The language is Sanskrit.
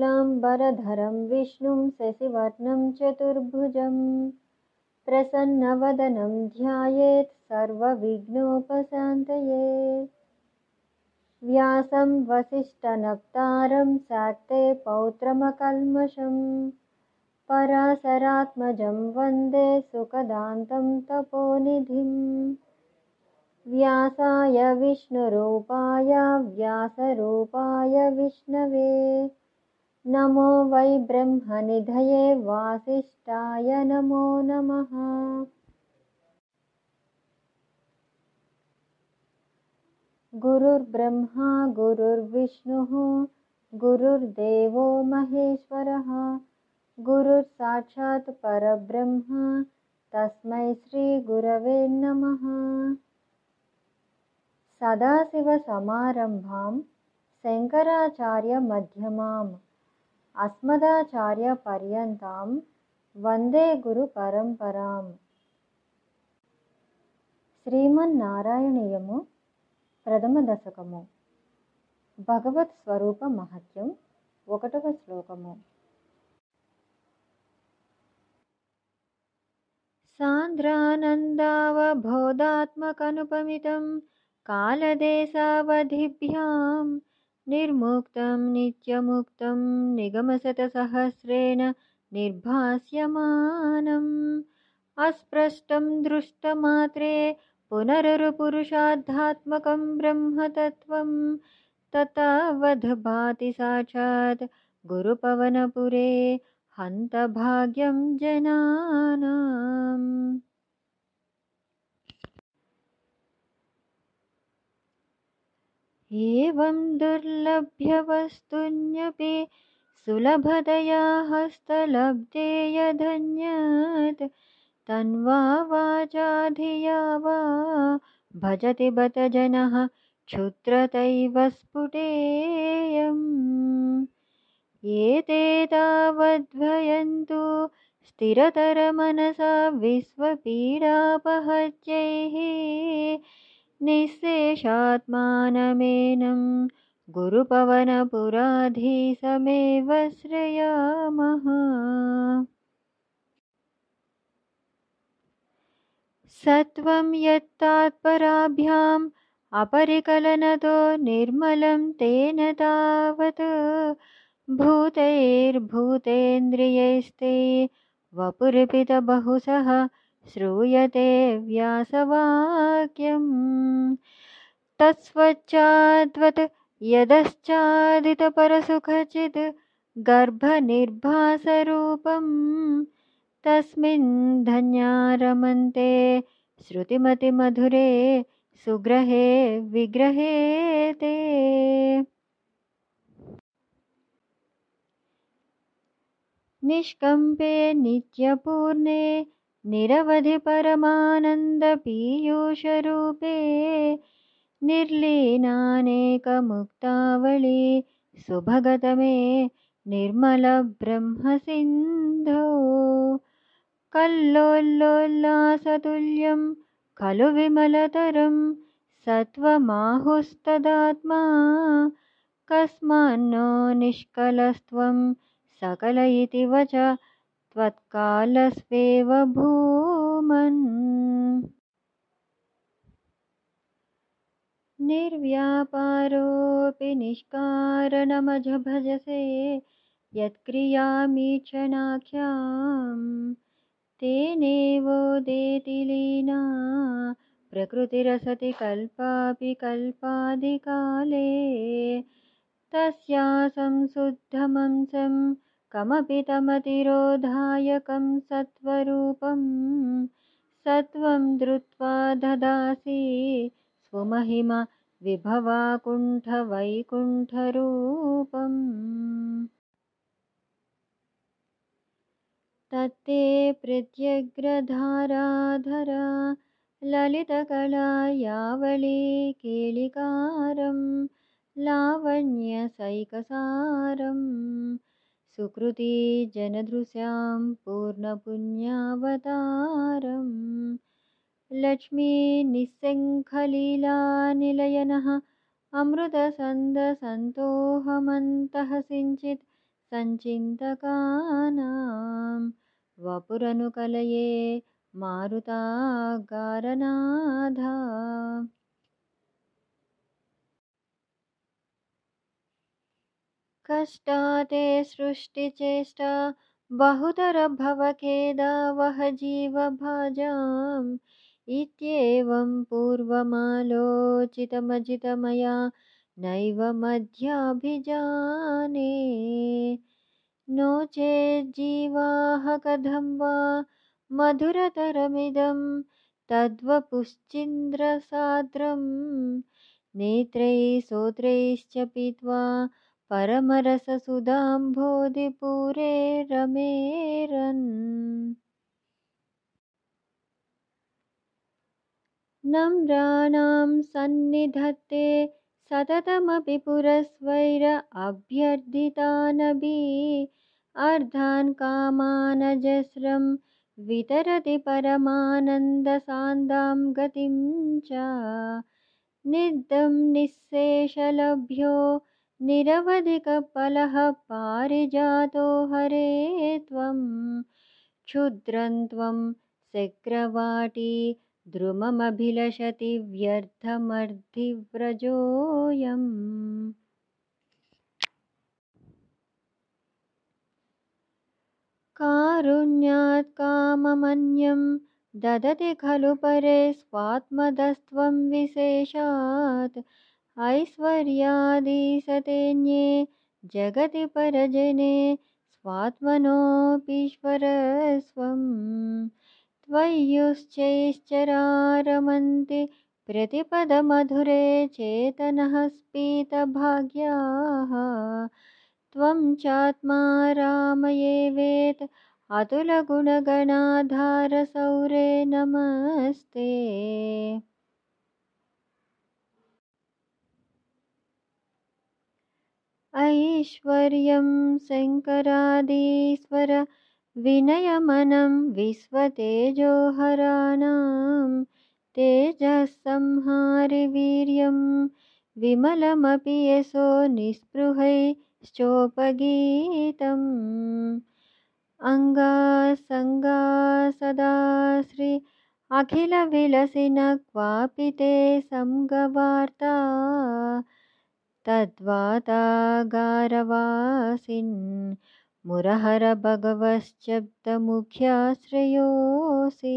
शुक्लाम्बरधरं विष्णुं शशिवर्णं चतुर्भुजं। प्रसन्नवदनं ध्यायेत् सर्वविघ्नोपशान्तये। व्यासं वसिष्ठनप्तारं शाक्ते पौत्रमकल्मषम् पराशरात्मजं वन्दे सुखदान्तं तपोनिधिम् व्यासाय विष्णुरूपाय व्यासरूपाय विष्णवे नमो वै ब्रह्मनिधये वासिष्ठाय नमो नमः। गुरुर्ब्रह्मा गुरुर्विष्णुः गुरुर्देवो महेश्वरः गुरुर्साक्षात् परब्रह्म तस्मै श्रीगुरवे नमः। सदाशिवसमारम्भां शङ्कराचार्यमध्यमाम् अस्मदाचार्यपर्यन्तां वन्दे गुरुपरम्पराम् శ్రీమన్నారాయణీయము ప్రథమ దశకము భగవత్ స్వరూప మహత్యం ఒకటవ శ్లోకము सान्द्रानन्दावबोधात्मकनुपमितं कालदेशावधिभ्यां निर्मुक्तं नित्यमुक्तं निगमशतसहस्रेण निर्भास्यमानम्। अस्पृष्टं दृष्टमात्रे पुनरुपुरुषाध्यात्मकं ब्रह्मतत्त्वं ततावद्भाति साक्षात् गुरुपवनपुरे हन्तभाग्यं जनानाम्। एवं दुर्लभ्यवस्तुन्यपि सुलभतया हस्तलब्धे यधन्यत् तन्वा वाचाधिया वा भजति बत जनः क्षुद्रतैव स्फुटेयम्। एते तावद्भयन्तु स्थिरतरमनसा विश्वपीडापहत्यैः निःशेषात्मानमेनं गुरुपवनपुराधीशमेव श्रयामः। सत्वं यत्तात्पराभ्याम् अपरिकलनतो निर्मलं तेन तावत्। भूतैर्भूतेन्द्रियैस्ते वपुरिपितबहुशः श्रूयते व्यासवाक्यम्। तत्स्वच्छाद्वत् यदश्चादितपरसुखचित् गर्भनिर्भासरूपम्। तस्मिन् धन्या रमन्ते श्रुतिमतिमधुरे सुग्रहे विग्रहे ते निष्कम्पे नित्यपूर्णे निरवधिपरमानन्दपीयूषरूपे निर्लीनानेकमुक्तावळि सुभगतमे निर्मलब्रह्मसिन्धौ। कल्लोल्लोल्लासतुल्यं खलु विमलतरं सत्त्वमाहुस्तदात्मा कस्मान्नो निष्कलस्त्वं सकल इति वच त्वत्कालस्वेव भूमन्। निर्व्यापारोऽपि निष्कारणमजभजसे यत्क्रियामीक्षणाख्याम् तेनेवोदेति लीना प्रकृतिरसति कल्पापि कल्पादिकाले। तस्या संशुद्धमंसं कमपि तमतिरोधायकं सत्त्वरूपं सत्त्वं धृत्वा ददासि स्वमहिमा विभवाकुण्ठवैकुण्ठरूपम्। तत्ते प्रत्यग्रधाराधरा ललितकलायावली केलिकारं लावण्यसैकसारं सुकृतिजनदृशां पूर्णपुण्यावतारम् लक्ष्मीनिःशङ्खलीलानिलयनः अमृतसन्दसन्तोहमन्तः सिञ्चित् सञ्चिन्तकानां वपुरनुकलये मारुतागारनाधा कष्टाते सृष्टिचेष्टा बहुतरभवखेदावह जीवभाजाम् इत्येवं पूर्वमालोचितमजितमया नैव मध्याभिजाने नो चेज्जीवाः कथं वा मधुरतरमिदं तद्वपुश्चिन्द्रसाद्रं नेत्रैः सोत्रैश्च पीत्वा परमरससुधाम्भोधिपूरे रमेरन्। नम्राणां सन्निधत्ते सततमपि पुरस्वैर अभ्यर्थितानभि अर्धान् कामानजस्रं वितरति परमानन्दसान्दां गतिं च। निद्दं निःशेषलभ्यो निरवधिकफलः पारिजातो हरे त्वं क्षुद्रं त्वं चक्रवाटी द्रुममभिलषति व्यर्थमर्धिव्रजोऽयम्। कारुण्यात् काममन्यं ददति खलु परे स्वात्मदस्त्वं विशेषात् ऐश्वर्यादिशतेऽन्ये जगति परजने स्वात्मनोऽपीश्वरस्वम्। त्वय्युश्चैश्चरारमन्ति प्रतिपदमधुरे चेतनः स्फीतभाग्याः। त्वं चात्मा रामयेवेत् अतुलगुणगणाधारसौरे नमस्ते। ऐश्वर्यं शङ्करादीश्वर विनयमनं विश्वतेजोहराणां तेजःसंहारिवीर्यं विमलमपि यशो निःस्पृहैश्चोपगीतम् अङ्गासङ्गा सदा श्री अखिलविलसिन क्वापि ते संगवार्ता तद्वातागारवासिन् मुरहर भगवश्चब्दमुख्याश्रयोऽसि